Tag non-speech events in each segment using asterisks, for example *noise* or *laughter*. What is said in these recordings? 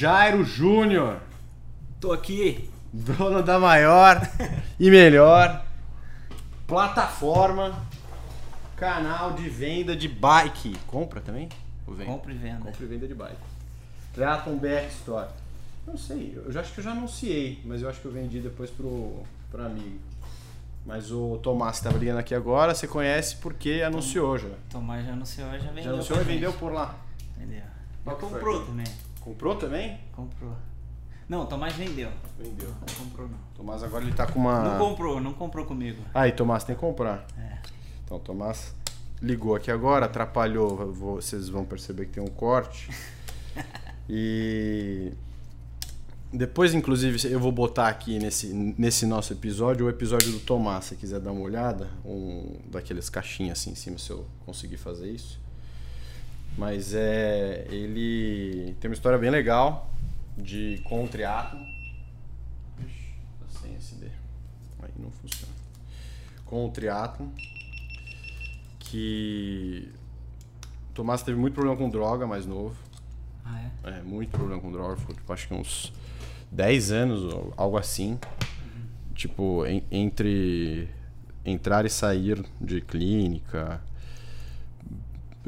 Jairo Júnior, Tô aqui. dono da maior e melhor plataforma, canal de venda de bike. Compra também? Compra e venda. Compra e venda de bike. Triathlon BR Store. Não sei, eu já acho que eu já anunciei, mas eu acho que eu vendi depois pro, pro amigo. Mas o Tomás que tava ligando aqui agora, você conhece porque anunciou já. Tomás já anunciou, já vendeu. Já anunciou e vendeu por lá. Que foi comprou também. Comprou também? Comprou. Não, Tomás vendeu. Vendeu. Não comprou não. Tomás agora ele tá com uma. Não comprou, não comprou comigo. Aí, Tomás, tem que comprar. É. Então, o Tomás ligou aqui agora, atrapalhou. vocês vão perceber que tem um corte. *laughs* e. Depois, inclusive, eu vou botar aqui nesse, nesse nosso episódio o episódio do Tomás, se quiser dar uma olhada. Um daqueles caixinhas assim em cima, se eu conseguir fazer isso. Mas é. Ele tem uma história bem legal de com o triatlo. Tá sem SD. Aí não funciona. Com o triatlo. Que. O Tomás teve muito problema com droga mais novo. Ah, é? É, muito problema com droga. Ficou, tipo, acho que uns 10 anos, algo assim. Tipo, en- entre entrar e sair de clínica,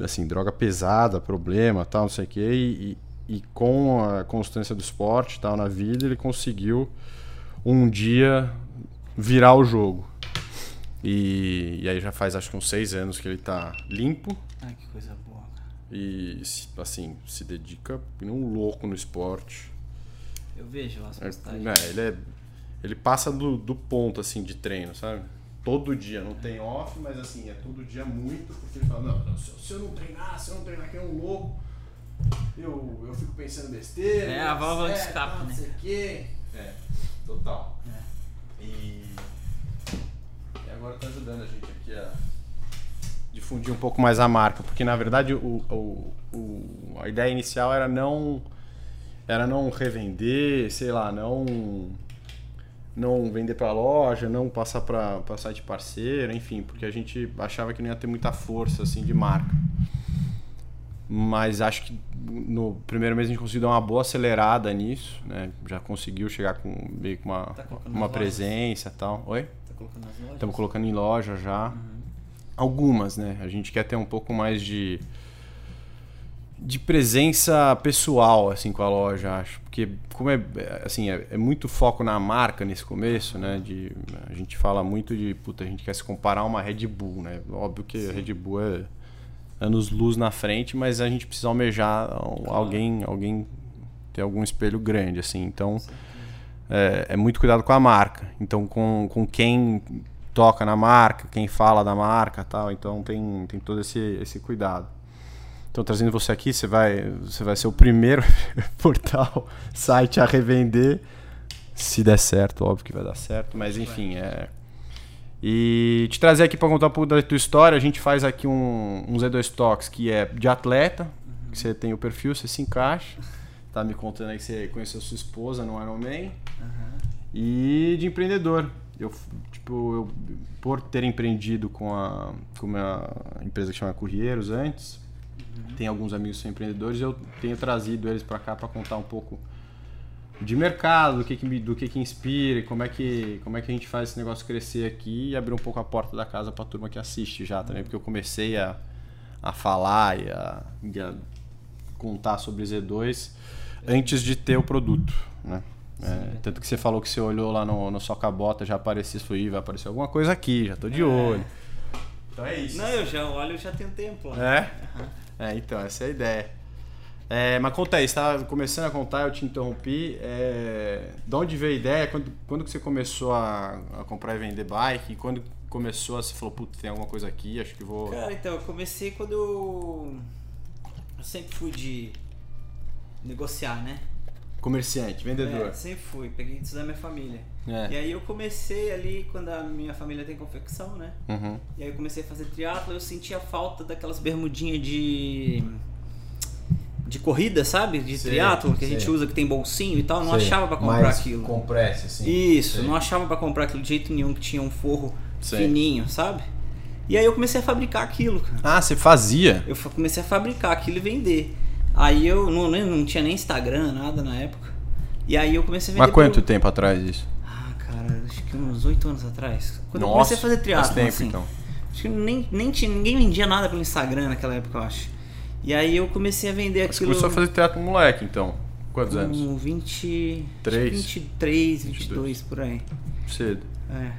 assim, droga pesada, problema, tal, não sei o quê. E, e, com a constância do esporte tal na vida, ele conseguiu um dia virar o jogo. E, e aí já faz acho que uns seis anos que ele tá limpo Ai, que coisa boa, e assim se dedica um louco no esporte. Eu vejo as É, postagens. né, ele é ele passa do, do ponto assim de treino, sabe? Todo dia, não tem off, mas assim, é todo dia muito, porque ele fala, não, não, se, eu, se eu não treinar, se eu não treinar que é um louco, eu, eu fico pensando besteira. É, não a válvula de escape, não né? sei o quê. É, total. É. E, e agora tá ajudando a gente aqui a difundir um pouco mais a marca, porque na verdade o, o, o- a ideia inicial era não era não revender, sei lá, não não vender para loja, não passar para site parceiro, enfim, porque a gente achava que não ia ter muita força assim de marca. Mas acho que no primeiro mês a gente conseguiu dar uma boa acelerada nisso, né? Já conseguiu chegar com meio que uma, Tá uma presença e tal. Oi? Tá colocando nas lojas? Estamos colocando em loja já. Uhum. Algumas, né? A gente quer ter um pouco mais de de presença pessoal assim com a loja, acho, porque como é assim, é, é muito foco na marca nesse começo, né? De a gente fala muito de, puta, a gente quer se comparar a uma Red Bull, né? Óbvio que a Red Bull é anos luz na frente, mas a gente precisa almejar um- alguém, alguém ter algum espelho grande assim. Então, é, é muito cuidado com a marca. Então, com, com quem toca na marca, quem fala da marca tal. Então, tem, tem todo esse, esse cuidado. Então, trazendo você aqui, você vai, você vai ser o primeiro *laughs* portal, site a revender. Se der certo, óbvio que vai dar certo. Mas, enfim, é... E te trazer aqui para contar um pouco da tua história, a gente faz aqui um, um Z2 Talks que é de atleta, que você tem o perfil, você se encaixa. Tá me contando aí que você conheceu sua esposa no Iron Man Aham. e de empreendedor. Eu, tipo, eu, por ter empreendido com a, com uma empresa que chama Currieiros antes, tem alguns amigos que são empreendedores, eu tenho trazido eles para cá para contar um pouco de mercado, do que que, do que que inspira, e como é que, como é que a gente faz esse negócio crescer aqui e abrir um pouco a porta da casa para a turma que assiste já também, porque eu comecei a, a falar e a, e a contar sobre Z2 antes de ter o produto, né? É, tanto que você falou que você olhou lá no, no Socabota, já aparecia isso aí, vai aparecer alguma coisa aqui, já tô de É. olho. Então é isso. Não, eu já olho, eu já tenho tempo lá. É? É, então, essa é a ideia. É, mas conta aí, você estava começando a contar, eu te interrompi. É, de onde veio a ideia? Quando, quando que você começou a, a comprar e vender bike? E quando começou, você falou, putz, tem alguma coisa aqui, acho que vou... Cara, então, eu comecei quando eu. Eu sempre fui de negociar, né? Comerciante, vendedor. É, sempre fui, peguei isso da minha família. É. E aí eu comecei ali quando a minha família tem confecção, né? Uhum. E aí eu comecei a fazer triatlo, eu sentia falta daquelas bermudinhas de de corrida, sabe? De Sei, triatlo que a gente sei. usa que tem bolsinho e tal, não achava pra comprar Mais aquilo. compresse, assim. Isso, Sei. não achava pra comprar aquilo de jeito nenhum que tinha um forro Sei. fininho, sabe? E aí eu comecei a fabricar aquilo, cara. Ah, você fazia? Eu comecei a fabricar aquilo e vender. Aí eu não, não tinha nem Instagram, nada na época. E aí eu comecei a vender. Mas quanto pro- tempo atrás disso? Cara, acho que uns oito anos atrás. Quando eu Nossa, comecei a fazer faz triatlo, tempo, assim. então. Acho que nem, nem tinha, ninguém vendia nada pelo Instagram naquela época, eu acho. E aí eu comecei a vender Você aquilo. começou a fazer com moleque, então. Quantos anos? com 20, Três? 23, 22 por aí. Cedo. É.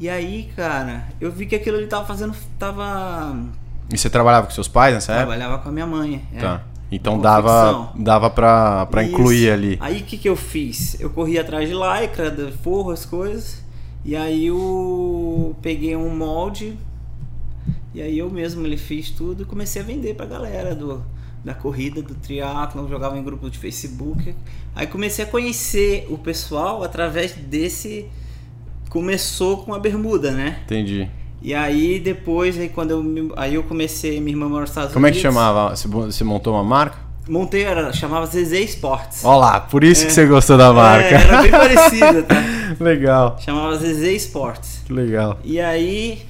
E aí, cara, eu vi que aquilo ele tava fazendo. Tava. E você trabalhava com seus pais nessa época? Trabalhava com a minha mãe. é. Tá. Então dava, dava pra, pra Isso. incluir ali. Aí o que, que eu fiz? Eu corri atrás de lycra, de forro, as coisas. E aí eu peguei um molde. E aí eu mesmo ele fiz tudo e comecei a vender pra galera do, da corrida, do triatlo, jogava em grupo de Facebook. Aí comecei a conhecer o pessoal através desse. Começou com a bermuda, né? Entendi. E aí depois, aí quando eu, aí eu comecei, minha irmã mora nos Estados Como é que Unidos. chamava? Você Você montou uma marca? Montei, era, chamava ZZ Sports. Olha lá, por isso que É. você gostou da marca. É, era bem parecida, tá? *laughs* legal, Chamava ZZ Sports. que legal. E aí,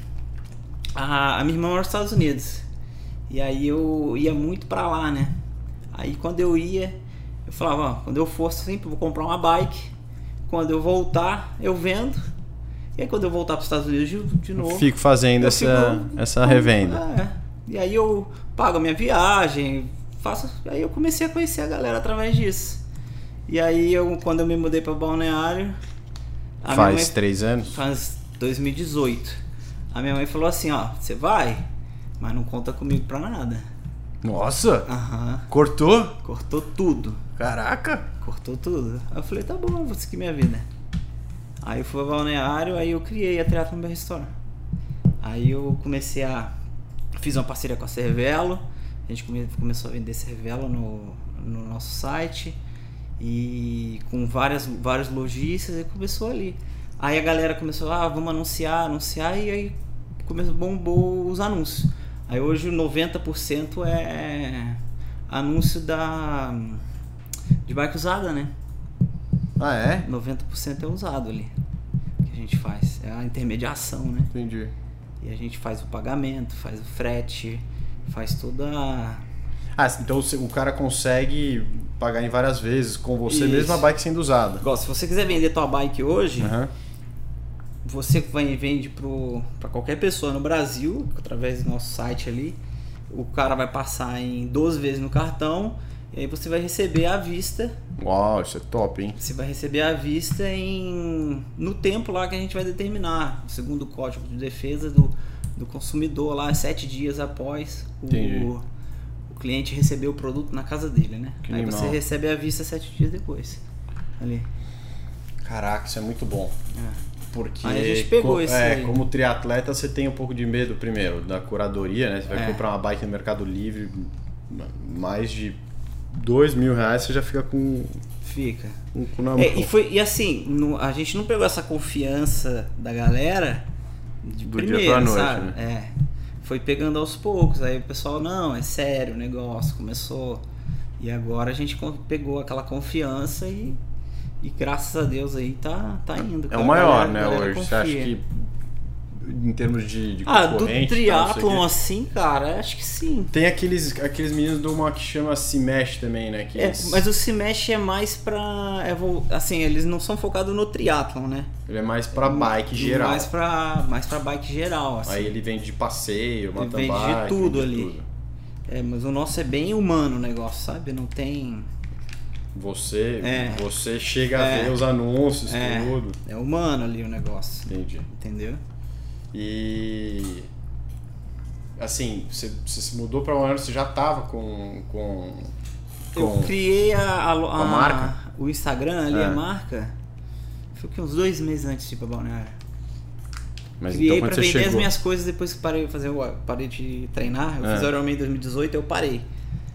a, a minha irmã mora nos Estados Unidos. E aí eu ia muito pra lá, né? Aí quando eu ia, eu falava, ó, quando eu for sempre vou comprar uma bike. Quando eu voltar, eu vendo. E aí quando eu voltar pros Estados Unidos de, de novo. Fico fazendo eu essa, fico- essa revenda. É. E aí eu pago a minha viagem, faço. Aí eu comecei a conhecer a galera através disso. E aí eu, quando eu me mudei pra Balneário. Faz mãe- três anos? faz 2018. A minha mãe falou assim, ó, você vai, mas não conta comigo pra nada. Nossa, Aham. cortou? Cortou tudo. Caraca. Cortou tudo. Aí eu falei, tá bom, vou seguir minha vida. Aí eu fui ao balneário, aí eu criei a Triathlon Bar Restaurant. Aí eu comecei a. Fiz uma parceria com a Cervelo. A gente come- começou a vender Cervelo no, no nosso site. E com várias, vários lojistas, e começou ali. Aí a galera começou, ah, vamos anunciar, anunciar, e aí começou, bombou os anúncios. Aí hoje 90% é anúncio da de bike usada, né? Ah, é? 90% é usado ali que a gente faz. É a intermediação, né? Entendi. E a gente faz o pagamento, faz o frete, faz toda a. Ah, então o cara consegue pagar em várias vezes com você Isso. mesmo a bike sendo usada. Igual, se você quiser vender tua bike hoje, Aham. você vai vende pro, pra qualquer pessoa no Brasil, através do nosso site ali. O cara vai passar em 12 vezes no cartão e aí você vai receber à vista. Uau, isso é top, hein? Você vai receber à vista em no tempo lá que a gente vai determinar, segundo o Código de Defesa do, do consumidor lá, sete dias após o, o cliente receber o produto na casa dele, né? Que aí animal. você recebe à vista sete dias depois. Ali. Caraca, isso é muito bom. É. Porque Aí a gente pegou co- esse é, aí. como triatleta você tem um pouco de medo primeiro da curadoria, né? Você vai É. comprar uma bike no Mercado Livre, mais de dois mil reais, você já fica com Fica. com o cu na É, mão. e, foi, e assim, no- a gente não pegou essa confiança da galera de Do dia pra noite, sabe? né? É. Foi pegando aos poucos. Aí o pessoal, não, é sério o negócio, começou. E agora a gente pegou aquela confiança e, e graças a Deus aí tá, tá indo. É cara. o maior, galera- né, galera hoje. Você acha confia. que em termos de, de Ah, do tal, triatlon assim, cara, acho que sim. Tem aqueles, aqueles meninos de uma que chama Se Mexe também, né? Que É, eles- mas o se mexe é mais pra. é assim, eles não são focados no triatlon, né? Ele é mais pra bike geral. Mais pra, mais pra bike geral, assim. Aí ele vende de passeio, mountain vende de tudo vende de ali. tudo. É, mas o nosso é bem humano o negócio, sabe? Não tem. Você, É. você chega É. a ver os anúncios, É, tudo. é humano ali o negócio. Entendi. Entendeu? E assim, você, você se mudou pra um ano, você já tava com. com, Eu com- criei a, a, a marca? o Instagram ali, É. a marca. Foi que uns dois meses antes de ir pra Balneário. Mas criei então você vender as chegou. minhas coisas depois que parei de fazer parei de treinar. Eu É. fiz o Ironman em 2018 eu parei.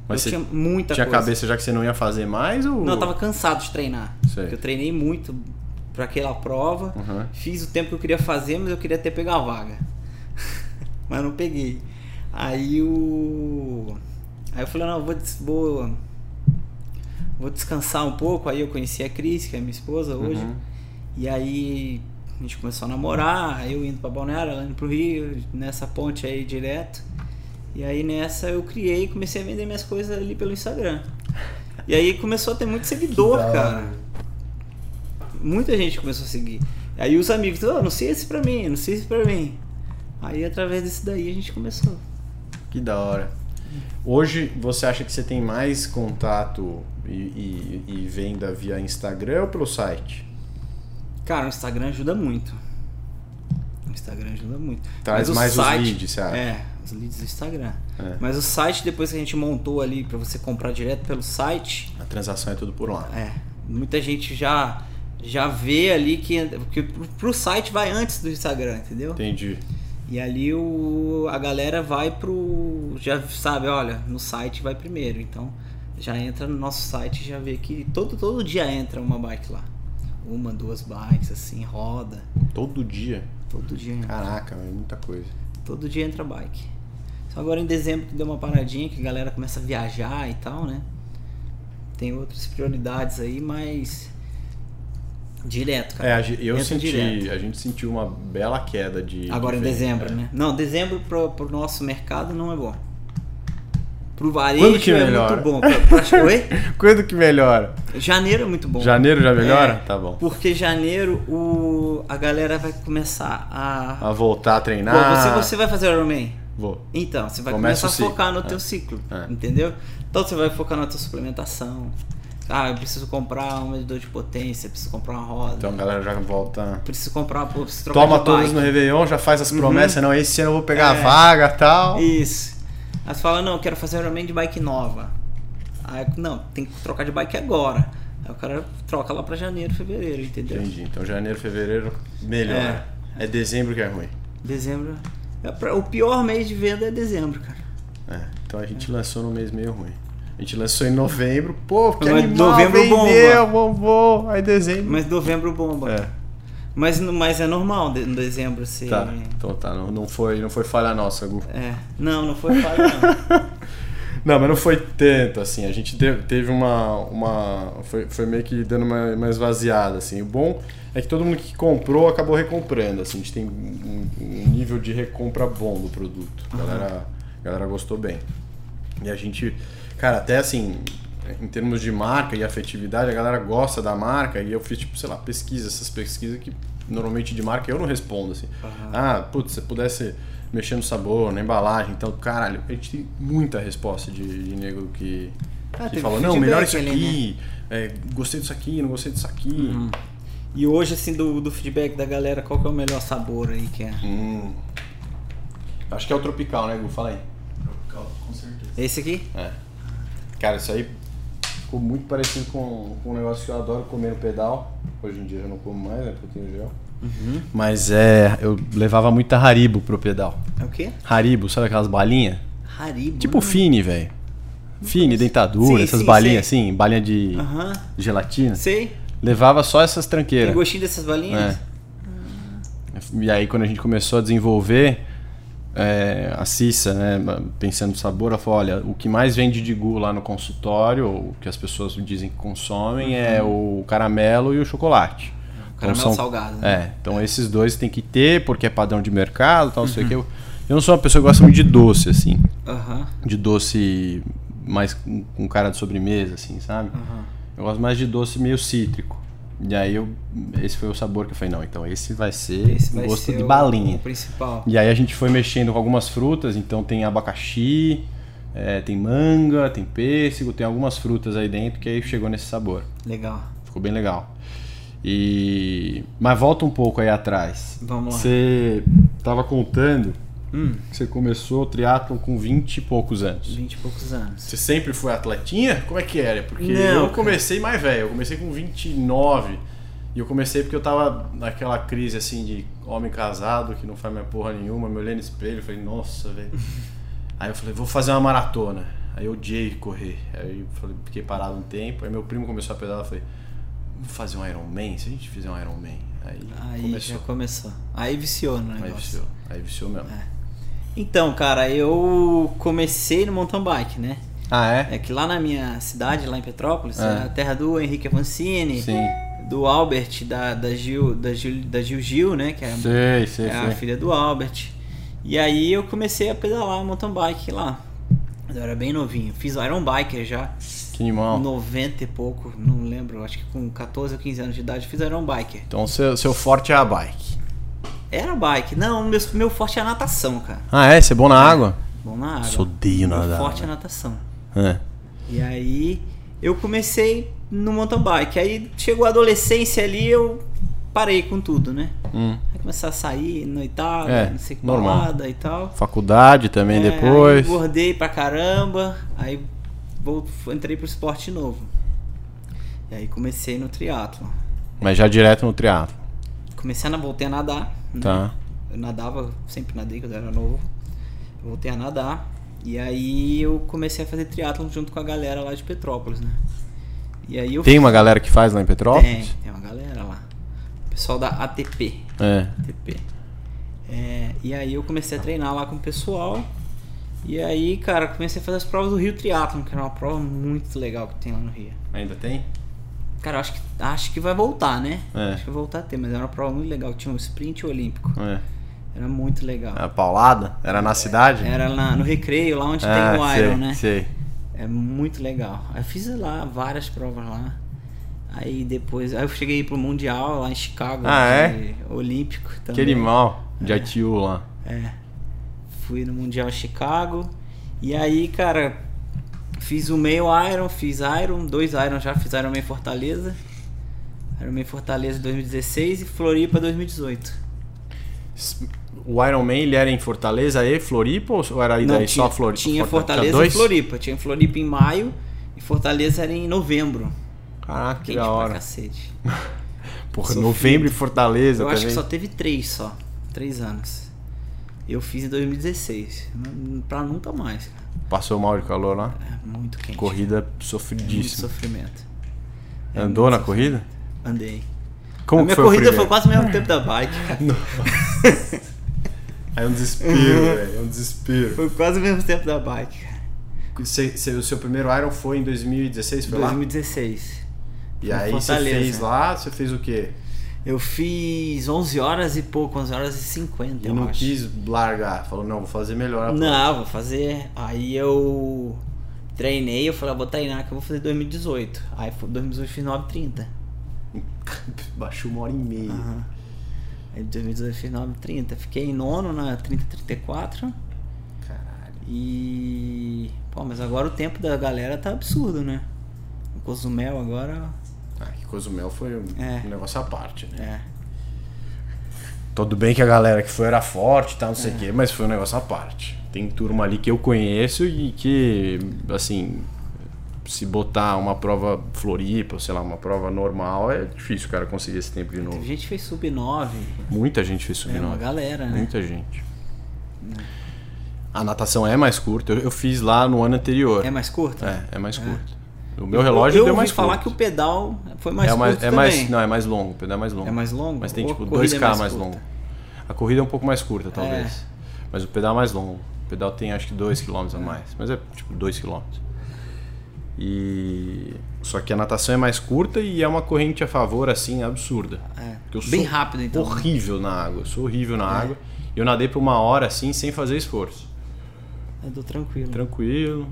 Mas eu tinha muita Tinha coisa. cabeça já que você não ia fazer mais? Ou... Não, eu tava cansado de treinar. Sei. Eu treinei muito pra aquela prova. Uhum. Fiz o tempo que eu queria fazer, mas eu queria até pegar a vaga. *laughs* mas não peguei. Aí o. Aí eu falei, não, vou, vou. Vou descansar um pouco. Aí eu conheci a Cris, que é minha esposa hoje. Uhum. E aí a gente começou a namorar, eu indo pra Balneário, ela indo pro Rio, nessa ponte aí direto. E aí nessa eu criei e comecei a vender minhas coisas ali pelo Instagram. E aí começou a ter muito seguidor, cara. Muita gente começou a seguir. Aí os amigos, oh, não sei esse pra mim, não sei esse pra mim. Aí através desse daí a gente começou. Que da hora. Hoje você acha que você tem mais contato e, e- e venda via Instagram ou pelo site? Cara, o Instagram ajuda muito. O Instagram ajuda muito. Traz Mas o mais os site- leads, você acha? É, os leads do Instagram. É. Mas o site, depois que a gente montou ali pra você comprar direto pelo site, A transação é tudo por lá. é, muita gente já já vê ali que, que pro, site vai antes do Instagram, entendeu? Entendi. E ali o, a galera vai pro. Já sabe, olha, no site vai primeiro. Então já entra no nosso site e já vê que todo, todo dia entra uma bike lá. Uma, duas bikes, assim, roda. Todo dia. Todo dia entra. Caraca, é muita coisa. Todo dia entra bike. Só agora em dezembro que deu uma paradinha, que a galera começa a viajar e tal, né? Tem outras prioridades aí, mas. Direto, cara. É, eu Entra senti, direto. a gente sentiu uma bela queda de. Agora de em dezembro, é. né? Não, dezembro pro, pro nosso mercado não é bom. Pro varejo Quando que é melhora? muito bom. Pra, pra, oi? *laughs* Quando que melhora? Janeiro é muito bom. Janeiro já melhora? É, Tá bom. Porque janeiro o, a galera vai começar a. A voltar a Pô, treinar. você, você vai fazer Ironman? Vou. Então, você vai Começa começar a focar no É. teu ciclo, É. entendeu? Então você vai focar na tua suplementação. Ah, eu preciso comprar um medidor de potência, preciso comprar uma roda, Então a galera já volta. preciso comprar, preciso trocar Toma todas bike. no Réveillon, já faz as promessas. Não, esse ano eu vou pegar a É. vaga e tal. Isso. Aí você fala, não, eu quero fazer Ironman de bike nova. Aí, não, tem que trocar de bike agora. Aí o cara troca lá pra janeiro, fevereiro, entendeu? Entendi. Então janeiro, fevereiro, melhor. É, dezembro que é ruim. Dezembro. é O pior mês de venda é dezembro, cara. É, então a gente lançou no mês meio ruim. A gente lançou em novembro, pô, que Mas animal, novembro vendeu, bombou. Aí dezembro. Mas novembro bomba. É, Mas, mas é normal de- em dezembro ser. tá. Então tá, não, não, foi, não foi falha nossa, Gu. É. Não, não foi falha, não. *laughs* Não, mas não foi tanto, assim. A gente teve, teve uma. uma foi, foi meio que dando uma, uma esvaziada, assim. O bom é que todo mundo que comprou acabou recomprando, assim. A gente tem um, um nível de recompra bom do produto. A galera, a galera gostou bem. E a gente. Cara, até assim. Em termos de marca e afetividade, a galera gosta da marca e eu fiz, tipo, sei lá, pesquisa, essas pesquisas que normalmente de marca eu não respondo, assim. Ah, putz, se pudesse mexer no sabor, na embalagem, então, caralho, a gente tem muita resposta de, de nego que, Ah, que falou, não, melhor isso aqui, é, gostei disso aqui, não gostei disso aqui. E hoje, assim, do, do feedback da galera, qual que é o melhor sabor aí que é? Hum. Acho que é o tropical, né, Gu? Fala aí. Tropical, com certeza. Esse aqui? É. Cara, isso aí ficou muito parecido com, com um negócio que eu adoro comer no pedal. Hoje em dia eu não como mais, né? Porque eu tenho gel. Mas é, eu levava muita Haribo pro pedal. É o quê? Haribo, sabe aquelas balinhas? Haribo. Tipo? Fini, velho. Fini, dentadura, Sim, essas sim, balinhas sei. assim, balinha de Aham. gelatina. Sei. Levava só essas Tem tranqueiras. gostinho dessas balinhas? É. E aí quando a gente começou a desenvolver é, a Cissa, né, pensando no sabor, ela falou, olha, o que mais vende de gu lá no consultório, o que as pessoas dizem que consomem, é o caramelo e o chocolate. Então Uhum. Caramelo salgado, né? É, então esses dois tem que ter, porque é padrão de mercado, tal, não sei o que. Eu, eu não sou uma pessoa que gosta muito de doce, assim. Aham. De doce mais com, com cara de sobremesa, assim, sabe? Eu gosto mais de doce meio cítrico. E aí eu, esse foi o sabor que eu falei, não, então esse vai ser Esse vai gosto ser de balinha. o principal. E aí a gente foi mexendo com algumas frutas, então tem abacaxi, é, tem manga, tem pêssego, tem algumas frutas aí dentro que aí chegou nesse sabor. Legal. Ficou bem legal. E mas volta um pouco aí atrás. Vamos lá. Você tava contando Hum, você começou o triatlon com 20 e poucos anos. 20 e poucos anos. Você sempre foi atletinha? Como é que era? Porque Não, eu cara. comecei mais velho, eu comecei com 29. E eu comecei porque eu tava naquela crise assim de homem casado que não faz mais porra nenhuma, me olhei no espelho e falei, nossa, velho. *laughs* Aí eu falei, vou fazer uma maratona. Aí eu odiei correr. Aí eu falei, fiquei parado um tempo. Aí meu primo começou a pedalar, eu falei, vamos fazer um Ironman? Se a gente fizer um Ironman. Aí, Aí começou. já começou. Aí viciou no Aí negócio. viciou. Aí viciou mesmo. Então, cara, eu comecei no mountain bike, né? Ah, é? É que lá na minha cidade, lá em Petrópolis, É. é a terra do Henrique Avancini, Sim. do Albert, da, da, Gil, da, Gil, da Gil Gil, né? Que é, Sei, sei, é a sei. filha do Albert. E aí eu comecei a pedalar mountain bike lá. Eu era bem novinho. Fiz Iron Biker já. Que animal. 90 e pouco, não lembro. Acho que com 14 ou 15 anos de idade fiz Iron Biker. Então seu, seu forte é a bike. Era bike. Não, meu, meu forte é a natação, cara. Ah, é? Você é bom na água? Bom na água. Nossa, odeio Meu nadar. forte é a velho. natação. É. E aí eu comecei no mountain bike. Aí chegou a adolescência ali, eu parei com tudo, né? Hum. Aí começar a sair, noitada, É, não sei que balada e tal. Faculdade também É, depois. Aí engordei pra caramba, aí vou, entrei pro esporte novo. E aí comecei no triatlo. Mas já direto no triatlo. Comecei a voltei a nadar. Né? Tá. Eu nadava, sempre nadei quando eu era novo. Eu voltei a nadar. E aí eu comecei a fazer triatlo junto com a galera lá de Petrópolis, né? E aí eu Tem uma galera que faz lá em Tem, Petrópolis? tem uma galera lá. O pessoal da ATP. É. ATP. É, e aí eu comecei a treinar lá com o pessoal. E aí, cara, comecei a fazer as provas do Rio Triathlon, que era uma prova muito legal que tem lá no Rio. Ainda tem? Cara, acho que, acho que vai voltar, né? É. Acho que vai voltar a ter, mas era uma prova muito legal. Tinha um sprint olímpico. É. Era muito legal. A paulada? Era na cidade? Era lá no recreio, lá onde Ah, tem o Iron, sei, né? Sei. É muito legal. Aí eu fiz lá várias provas lá. Aí depois. Aí eu cheguei pro Mundial lá em Chicago. Ah, é? Olímpico Que também. animal. De ITU lá. É. Fui no Mundial Chicago. E aí, cara, fiz o meio Iron, fiz Iron, dois Iron já, fiz Iron Man Fortaleza. Iron Man Fortaleza 2016 e Floripa 2018. O Iron Man ele era em Fortaleza e Floripa ou era aí daí tinha, só Floripa? tinha Forta- Fortaleza e Floripa. Tinha Floripa em maio e Fortaleza era em novembro. Caraca, que Quente da pra hora. cacete. *laughs* Porra, Sofrido. novembro em Fortaleza Eu também. acho que só teve três só. Três anos. Eu fiz em 2016. Não- Pra nunca mais. cara. Passou mal de calor lá? É muito quente. Corrida É muito sofridíssima. sofrimento. É Andou muito na corrida? Andei. Como a minha foi corrida foi quase o mesmo tempo da bike, cara. *laughs* É um desespero, velho. É um desespero. Foi quase o mesmo tempo da bike, cara. Você- você- o seu primeiro Iron foi em 2016, foi lá? 2016. E aí você fez lá, você fez o quê? Eu fiz 11 horas e pouco, 11 horas e 50, E eu não acho. quis largar. Falou, não, vou fazer melhor. Não, vou fazer. Aí eu treinei, eu falei, ah, vou treinar que eu vou fazer 2018. Aí foi 2018 eu fiz 9,30. *laughs* Baixou uma hora e meia. Aham. Aí 2018 eu fiz 9,30. Fiquei em nono na 30,34. Caralho. E. Pô, mas agora o tempo da galera tá absurdo, né? O Cozumel agora. Ah, que Cozumel foi um, É. um negócio à parte, né? É. Tudo bem que a galera que foi era forte e tal, não É. sei o quê, mas foi um negócio à parte. Tem turma ali que eu conheço e que, assim, se botar uma prova Floripa, ou sei lá, uma prova normal, é difícil o cara conseguir esse tempo de A novo. gente fez sub 9. Muita gente fez É subir uma galera, né? Muita gente. A natação é mais curta. Eu, eu fiz lá no ano anterior. É mais curta? É, é mais curta. O meu relógio eu deu ouvi mais falar curto. que o pedal foi mais é mais, curto é também. mais, não, é mais longo, o pedal é mais longo. É mais longo? Mas tem Ou tipo corrida 2K é mais, mais longo. A corrida é um pouco mais curta, talvez. É. Mas o pedal é mais longo. O pedal tem acho que 2 km a mais. Mas é tipo 2 km. E. Só que a natação é mais curta e é uma corrente a favor, assim, absurda. É. Eu Bem rápido, então. Horrível na água. Eu sou horrível na É. água. E eu nadei por uma hora assim, sem fazer esforço. Eu tô tranquilo. Tranquilo,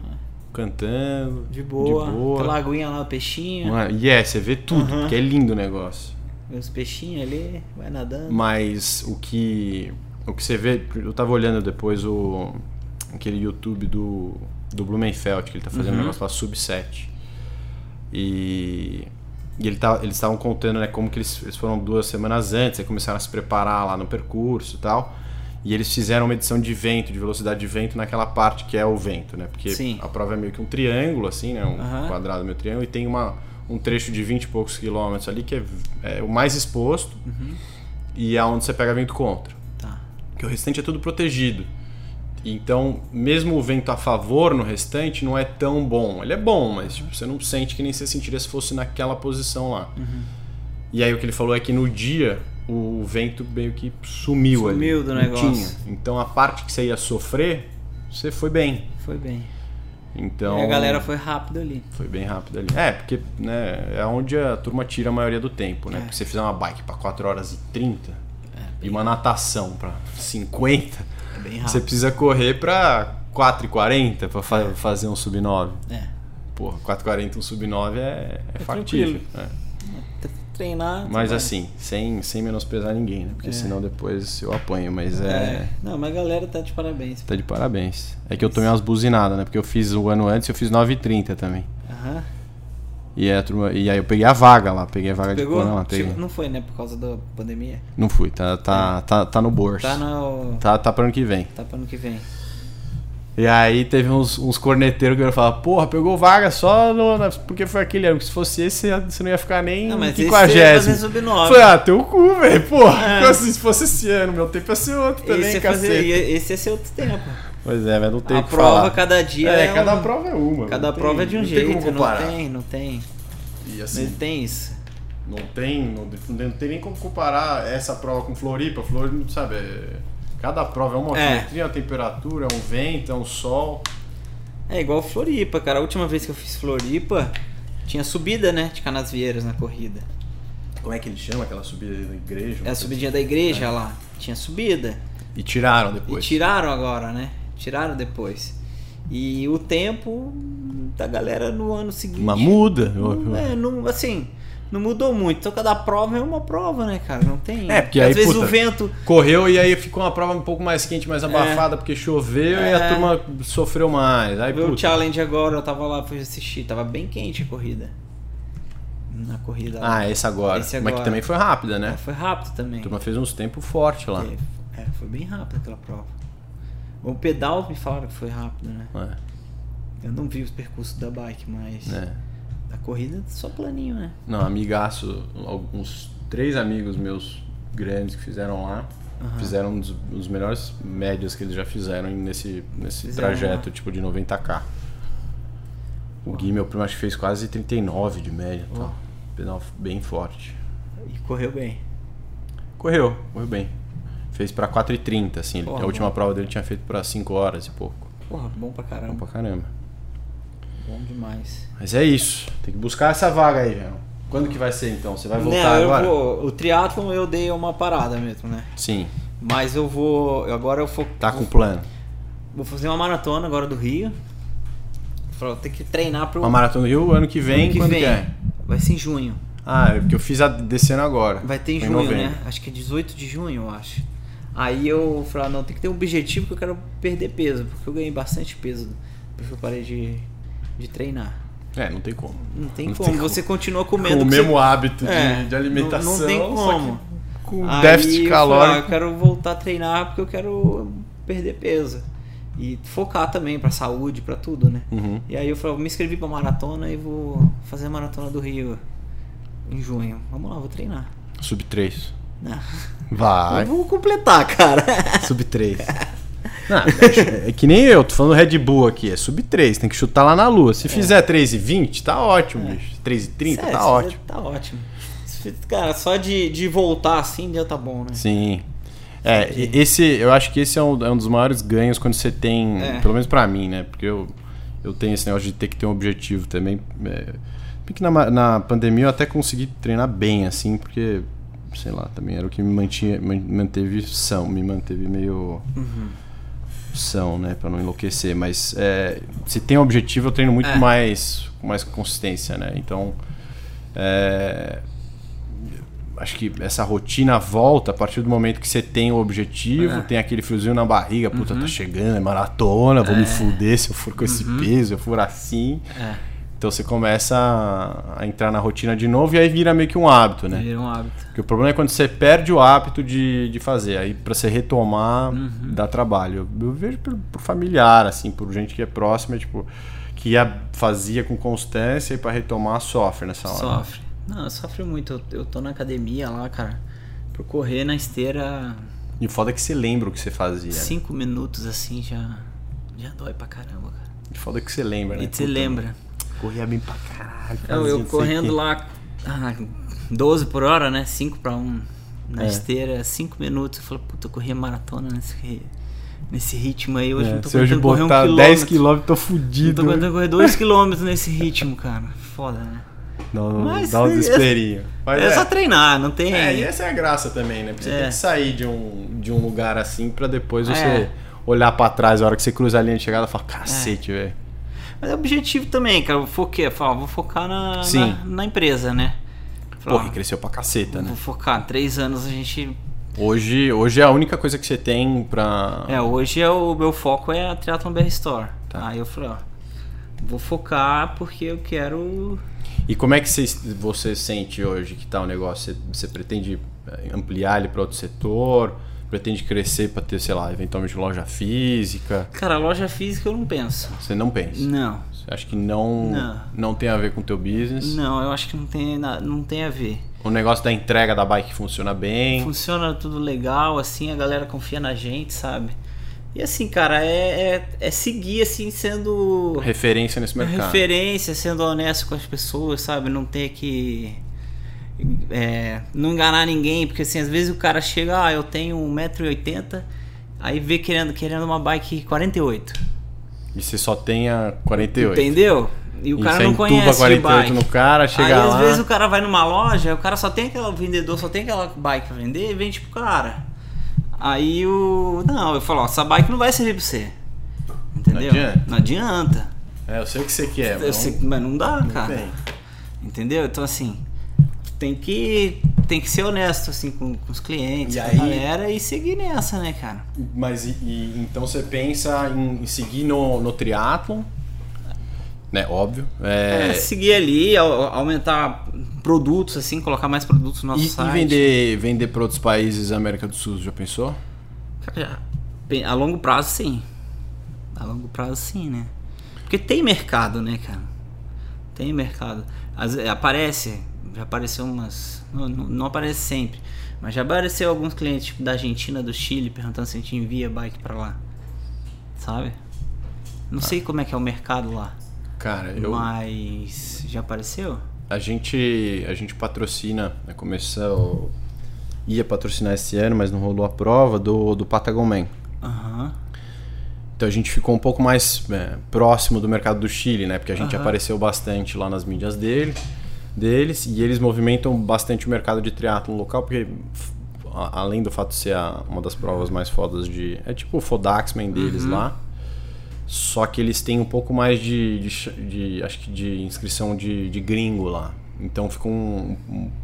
cantando. De boa. De boa. Aquela aguinha lá, o peixinho. Mano, E é, você vê tudo, Aham. porque é lindo o negócio. Os peixinhos ali, vai nadando. Mas o que o que você vê, eu tava olhando depois o aquele YouTube do do Blumenfeld, que ele tá fazendo um Uhum. negócio lá sub 7. E e ele tá, eles estavam contando, né, como que eles, eles foram duas semanas antes, aí começaram a se preparar lá no percurso e tal. E eles fizeram uma medição de vento, de velocidade de vento naquela parte que é o vento, né? Porque Sim. a prova é meio que um triângulo, assim, né? Um Aham. quadrado meio triângulo, e tem uma, um trecho de 20 e poucos quilômetros ali que é, é o mais exposto e é onde você pega vento contra. Tá. Porque o restante é tudo protegido. Então, mesmo o vento a favor no restante não é tão bom. Ele é bom, mas tipo, você não sente que nem você sentiria se fosse naquela posição lá. Uhum. E aí o que ele falou é que no dia o vento meio que sumiu, ali. Sumiu do negócio. tinha. Então a parte que você ia sofrer, você foi bem. Foi bem. Então E a galera foi rápido ali. foi bem rápido ali. É, porque né, é onde a turma tira a maioria do tempo, né? É. Porque se você fizer uma bike para 4 horas e 30 É, e uma natação para 50, é bem você rápido. precisa correr para 4,40 pra fa fazer um sub-9. É. Porra, 4,40 um sub-9 é, é, É factível. tranquilo. é. Treinar. Mas vai. assim, sem, sem menosprezar ninguém, né? Porque É. senão depois eu apanho. Mas é, É. Não, mas a galera tá de parabéns. Tá de parabéns. É que eu tomei umas buzinadas, né? Porque eu fiz o ano antes eu fiz 9,30 também. Aham. E, a turma, e aí eu peguei a vaga lá, peguei a vaga de? Conan lá, peguei. Tipo, não foi, né? Por causa da pandemia. Não fui, tá, tá, tá, tá no bolso. Tá no. Tá, tá pro ano que vem. Tá pro ano que vem. E aí teve uns, uns corneteiros que eu falar, porra, pegou vaga só no, na- porque foi aquele ano. que Se fosse esse, você não ia ficar nem Não, mas em esse você ia fazer 50. sub-9. Falei, ah, teu cu, velho, porra. É. Assim, se fosse esse ano, meu tempo ia ser outro também, esse, cacete. fazer, esse ia ser outro tempo. Pois é, mas não tem A prova, falar. cada dia É, é. cada um- prova é uma. Cada não tem- prova é de um não jeito. Tem não tem, não tem. E Não assim, tem isso. não tem, não, não tem nem como comparar essa prova com Floripa. Floripa, sabe, é- cada prova é uma É. altimetria, uma temperatura, é um vento, é um sol. É igual Floripa, cara. A última vez que eu fiz Floripa, tinha subida, né? De Canasvieiras na corrida. Como é que ele chama aquela subida da igreja? É a subidinha da igreja lá. Tinha subida. E tiraram E depois. tiraram agora, né? Tiraram depois. E o tempo da galera no ano seguinte. Mas muda. Não, é, não, assim, não mudou muito. Então cada prova é uma prova, né, cara? Não tem. É, porque Às aí, vezes puta, o vento. Correu e aí ficou uma prova um pouco mais quente, mais abafada, porque choveu e a É. turma sofreu mais. Aí, Viu o challenge agora, eu tava lá, fui assistir, tava bem quente a corrida. Na corrida lá. Ah, esse agora. Esse Mas que agora. também foi rápida, né? Foi rápido também. A turma fez uns tempos fortes lá. É, foi bem rápido aquela prova. O pedal me falaram que foi rápido, né? É, Eu não vi os percursos da bike, mas é. A corrida só planinho, né? Não, amigaço, alguns três amigos meus grandes que fizeram lá. Aham. Fizeram um dos, um dos melhores médias que eles já fizeram nesse, nesse Fizeram trajeto, lá. tipo de 90k. O Gui, meu primo, acho que fez quase 39 de média. Ó. Tá? Pedal bem forte. E correu bem. Correu, correu bem. Fez pra 4h30, assim. Porra, a última bom. prova dele tinha feito pra 5 horas e pouco. Porra, bom pra Bom caramba. pra caramba. Bom demais. Mas é isso. Tem que buscar essa vaga aí, velho. Quando que vai ser então? Você vai voltar Não, eu agora? vou- o triatlon eu dei uma parada mesmo, né? Sim. Mas eu vou. eu Agora eu vou. Tá com vou, plano. vou fazer uma maratona agora do Rio. Falei, tem que treinar pro. Uma maratona do Rio, ano que vem, ano que quando vem. que é? Vai ser em junho. Ah, é porque eu fiz a desse ano agora. Vai ter em Foi junho, novembro. né? Acho que é 18 de junho, eu acho. Aí eu falei, não, tem que ter um objetivo que eu quero perder peso, porque eu ganhei bastante peso depois que eu parei de, de treinar. É, não tem como. Não tem Não como, tem como. você continua comendo. Com o mesmo você... hábito de, É, de alimentação. Não, não tem como. Com Aí déficit eu falei, ah, eu calórico. quero voltar a treinar porque eu quero perder peso. E focar também pra saúde, pra tudo, né? Uhum. E aí eu falei, me inscrevi pra maratona e vou fazer a maratona do Rio em junho. Vamos lá, vou treinar. Sub 3. Não. Vai. *laughs* Eu vou completar, cara. Sub 3. *laughs* *laughs* Não, é, é que nem eu, tô falando Red Bull aqui, é sub 3, tem que chutar lá na lua. Se fizer 3,20, tá ótimo, bicho. 3,30, Sério, tá isso ótimo. Tá ótimo. Cara, só de, de voltar assim já tá bom, né? Sim. É, esse, eu acho que esse é um, é um dos maiores ganhos quando você tem, É. pelo menos pra mim, né? Porque eu, eu tenho esse negócio de ter que ter um objetivo também. É, que na, na pandemia eu até consegui treinar bem, assim, porque, sei lá, também era o que me mantinha, man- manteve são, me manteve meio Uhum. São, né? Pra não enlouquecer. Mas é, se tem um objetivo, eu treino muito É. mais com mais consistência, né? Então, é, acho que essa rotina volta a partir do momento que você tem o objetivo, É. Uhum. tem aquele friozinho na barriga, puta, tá chegando, é maratona, vou me fuder se eu for com esse peso, eu for assim. É, Então você começa a, entrar na rotina de novo e aí vira meio que um hábito, né? vira um hábito. Porque o problema é quando você perde o hábito de, de fazer. Aí pra você retomar, Uhum. dá trabalho. Eu, eu vejo por, por familiar, assim, por gente que é próxima, tipo, que ia, fazia com constância e pra retomar sofre nessa hora. Sofre. Não, sofre muito. Eu, eu tô na academia lá, cara. Eu correr na esteira E foda é que você lembra o que você fazia. cinco minutos assim já, já dói pra caramba, cara. E foda é que você lembra, né? E você lembra. Corria bem pra caralho. Eu, fazia eu não o correndo lá ah, 12 por hora, né? 5 pra 1 na É. esteira, 5 minutos. Eu falei, puta, eu corria maratona nesse, nesse ritmo aí. Hoje É, não tô se hoje um botar quilômetro. 10 km, tô Não fudido. tô aguentando correr 2 km nesse ritmo, cara. Foda, né? Não, Mas dá um é- desesperinho. Mas é, só treinar, não tem. É, e essa é a graça também, né? Porque você É. tem que sair de um, de um lugar assim pra depois você É. olhar pra trás a hora que você cruza a linha de chegada e falar, cacete, velho. Mas é objetivo também, cara. Eu foquei, eu falo, vou focar na, na, na empresa, né? Falar, Porra, e cresceu pra caceta, né? Vou focar. Três anos a gente. Hoje, hoje é a única coisa que você tem pra. É, hoje é o meu foco é a Triathlon BR Store. Tá. Aí eu falei, ó. Vou focar porque eu quero. E como é que você, você sente hoje que tá o negócio? Você, você pretende eh, ampliar ele para outro setor? Pretende crescer para ter, sei lá, eventualmente loja física? Cara, loja física eu não penso. Você não pensa? Não. Você acha que não, Não. não tem a ver com o teu business? Não, eu acho que não tem, não tem a ver. O negócio da entrega da bike funciona bem? Funciona tudo legal, assim, a galera confia na gente, sabe? E assim, cara, é, é, é seguir assim, sendo Referência nesse mercado? referência, sendo honesto com as pessoas, sabe? Não ter que. É, não enganar ninguém, porque assim, às vezes o cara chega, ah, eu tenho 1,80m, aí vê querendo, querendo uma bike 48. E você só tem a 48? Entendeu? E o E cara não conhece de 48 bike. no cara, chega Aí lá... às vezes o cara vai numa loja, o cara só tem aquela o vendedor, só tem aquela bike pra vender e vende pro cara. Aí o. Não, eu falo, ó, essa bike não vai servir pra você. Entendeu? adianta. Não adianta. É, eu sei o que você quer, Eu mas sei- não, mas não dá, não cara. tem. Entendeu? Então assim, tem que. Tem que ser honesto assim com, com os clientes, E com aí- a galera e seguir nessa, né, cara? Mas e, e- então você pensa em, em seguir no, no triatlon, né? Óbvio. É, É, seguir ali, au- aumentar produtos, assim, colocar mais produtos no nosso e, site. e vender, vender para outros países da América do Sul, já pensou? Cara, A longo prazo, sim. A longo prazo, sim, né? Porque tem mercado, né, cara? Tem mercado. Aparece, já apareceu umas. Não, não, aparece sempre. Mas já apareceu alguns clientes tipo, da Argentina, do Chile, perguntando se a gente envia bike pra lá. Sabe? Não sei como é que é o mercado lá. Cara, eu, Mas. Já apareceu? a gente a gente patrocina, né, começou ia patrocinar esse ano, mas não rolou a prova do do Patagon Man. Aham. Então a gente ficou um pouco mais é, próximo do mercado do Chile, né? Porque a gente Aham. apareceu bastante lá nas mídias dele, deles e eles movimentam bastante o mercado de triatlo local, porque a- além do fato de ser a- uma das provas mais fodas de é tipo o Fodaxman deles lá, só que eles têm um pouco mais de, de, de- acho que de inscrição de, de gringo lá. Então ficou um,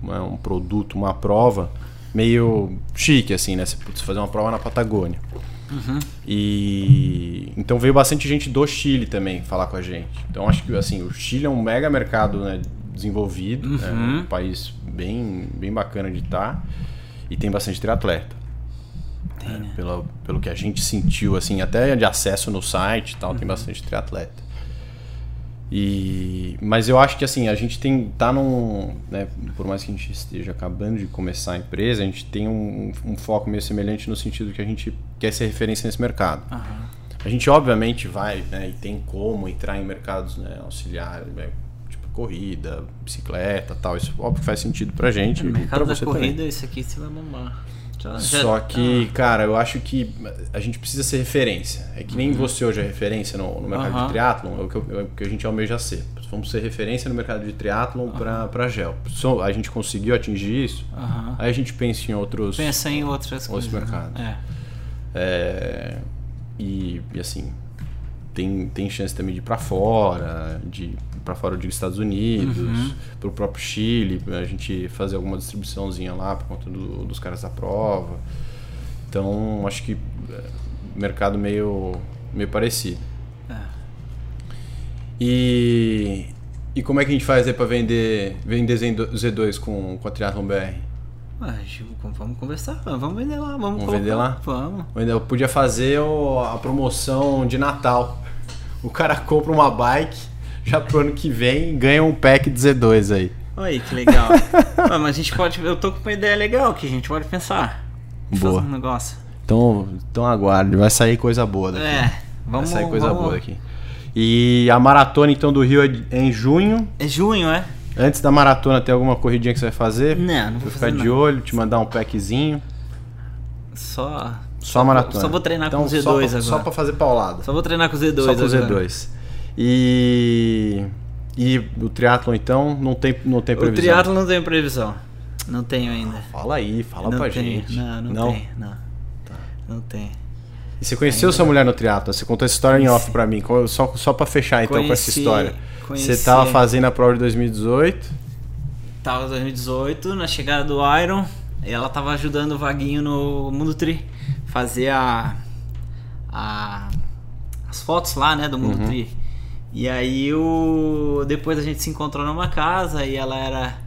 um, é, um produto, uma prova meio chique assim, né? Você putz, fazer uma prova na Patagônia. E então veio bastante gente do Chile também falar com a gente. Então acho que assim, o Chile é um mega mercado né, desenvolvido, é um país bem, bem bacana de estar e tem bastante triatleta. Tem, É, né? pelo, pelo que a gente sentiu, assim, até de acesso no site e tal, Uhum. tem bastante triatleta. E, mas eu acho que assim, a gente tem tá num, né, por mais que a gente esteja acabando de começar a empresa, a gente tem um, um foco meio semelhante no sentido que a gente quer ser referência nesse mercado. Aham. A gente obviamente vai, né, e tem como entrar em mercados, né, auxiliares, né, corrida, bicicleta, tal, isso óbvio que faz sentido pra gente No mercado pra da corrida, também. isso aqui você vai bombar. Já- já- Só que, Ah. cara, eu acho que a gente precisa ser referência. É que nem você hoje é referência no, no mercado Uhum. De triatlon, é o, que eu- é o que a gente almeja ser. Vamos ser referência no mercado de triatlon pra, pra gel. So- A gente conseguiu atingir isso, Aham. aí a gente pensa em outros... Pensa em outras Outros coisas. né? mercados. É. É, e, e, assim, tem, tem chance também de ir pra fora, de pra fora dos Estados Unidos, Uhum. pro próprio Chile, a gente fazer alguma distribuiçãozinha lá por conta do- dos caras da prova. Então, acho que é, mercado meio, meio parecido. É. E, e como é que a gente faz aí pra vender, vender Z2 com, com a Triathlon BR? Ah, vamos conversar, vamos vender lá, vamos, Vamos colocar. vender lá? Vamos. Eu podia fazer o- a promoção de Natal. O cara compra uma bike, já pro ano que vem ganha um pack de Z2 aí. Aí, que legal. *laughs* Ah, mas a gente pode. Eu tô com uma ideia legal que a gente pode pensar. Boa. Um negócio. Então, então aguarde, vai sair coisa boa daqui. É, vamos. vai sair coisa vamos- boa daqui. E a maratona então do Rio é é em junho. É junho, é? Antes da maratona tem alguma corridinha que você vai fazer? Não, não vou Vou fazer ficar de não. olho, te mandar um packzinho. Só. Só a maratona. Só vou treinar então, com o Z2 só pra, agora. Só pra fazer paulada. Só vou treinar com o Z2 Só com o agora. Z2. E e o triatlo então não tem não tem O previsão. triatlo não tenho previsão. Não tenho ainda. Fala aí, fala não pra tem. gente. Não, não, tem. Não. Não tem. E você conheceu sua mulher no triatlo? Você contou essa história em off pra mim. Só, só pra fechar então com essa Conheci- história. conheci- Você tava fazendo a prova de 2018. Tava em 2018, na chegada do Iron, e ela tava ajudando o Vaguinho no Mundo Tri fazer a, a- as fotos lá, né, do Mundo Tri. E aí o depois a gente se encontrou numa casa e ela era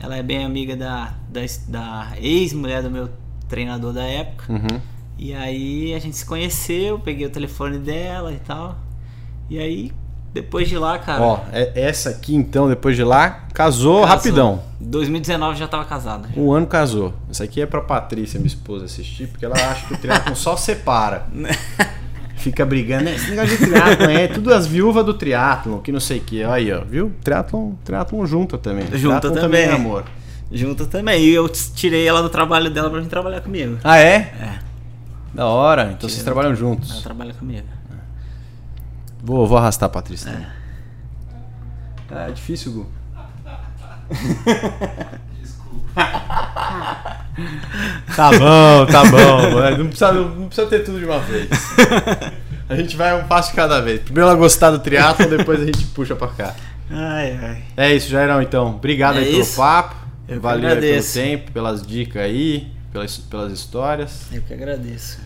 ela é bem amiga da, da, da ex-mulher do meu treinador da época. Uhum. E aí a gente se conheceu, peguei o telefone dela e tal. E aí depois de lá, cara, Ó, é- essa aqui então, depois de lá, casou, casou. rapidão. 2019 já tava casada. Um ano casou. Essa aqui é pra Patrícia, minha esposa, assistir, porque ela acha que o triatlon só separa. *laughs* Fica brigando, né? Esse negócio de triatlon é tudo as viúvas do triatlon, que não sei o que. Aí, ó, viu? Triatlon, triatlon junta também. Junta Triatlon também. é amor. Junto também. E eu tirei ela do trabalho dela pra vir trabalhar comigo. Ah, é? É, Da hora. Então vocês trabalham ela juntos. trabalha comigo. Vou, vou arrastar a Patrícia. também. É, difícil, Gu. *laughs* *laughs* Tá bom, tá bom. É, Não precisa, não precisa ter tudo de uma vez. *laughs* A gente vai um passo de cada vez. Primeiro ela gostar do triatlo, depois a gente puxa pra cá. Ai, ai. É isso, Jairão, então. Obrigado É aí pelo isso. papo. Eu Valeu aí pelo tempo, pelas dicas aí, pelas, pelas histórias. Eu que agradeço.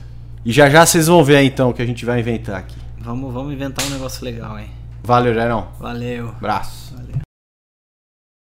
E já já vocês vão ver aí, então o que a gente vai inventar aqui. Vamos, vamos inventar um negócio legal, hein? Valeu, Jairão. Valeu. Abraço.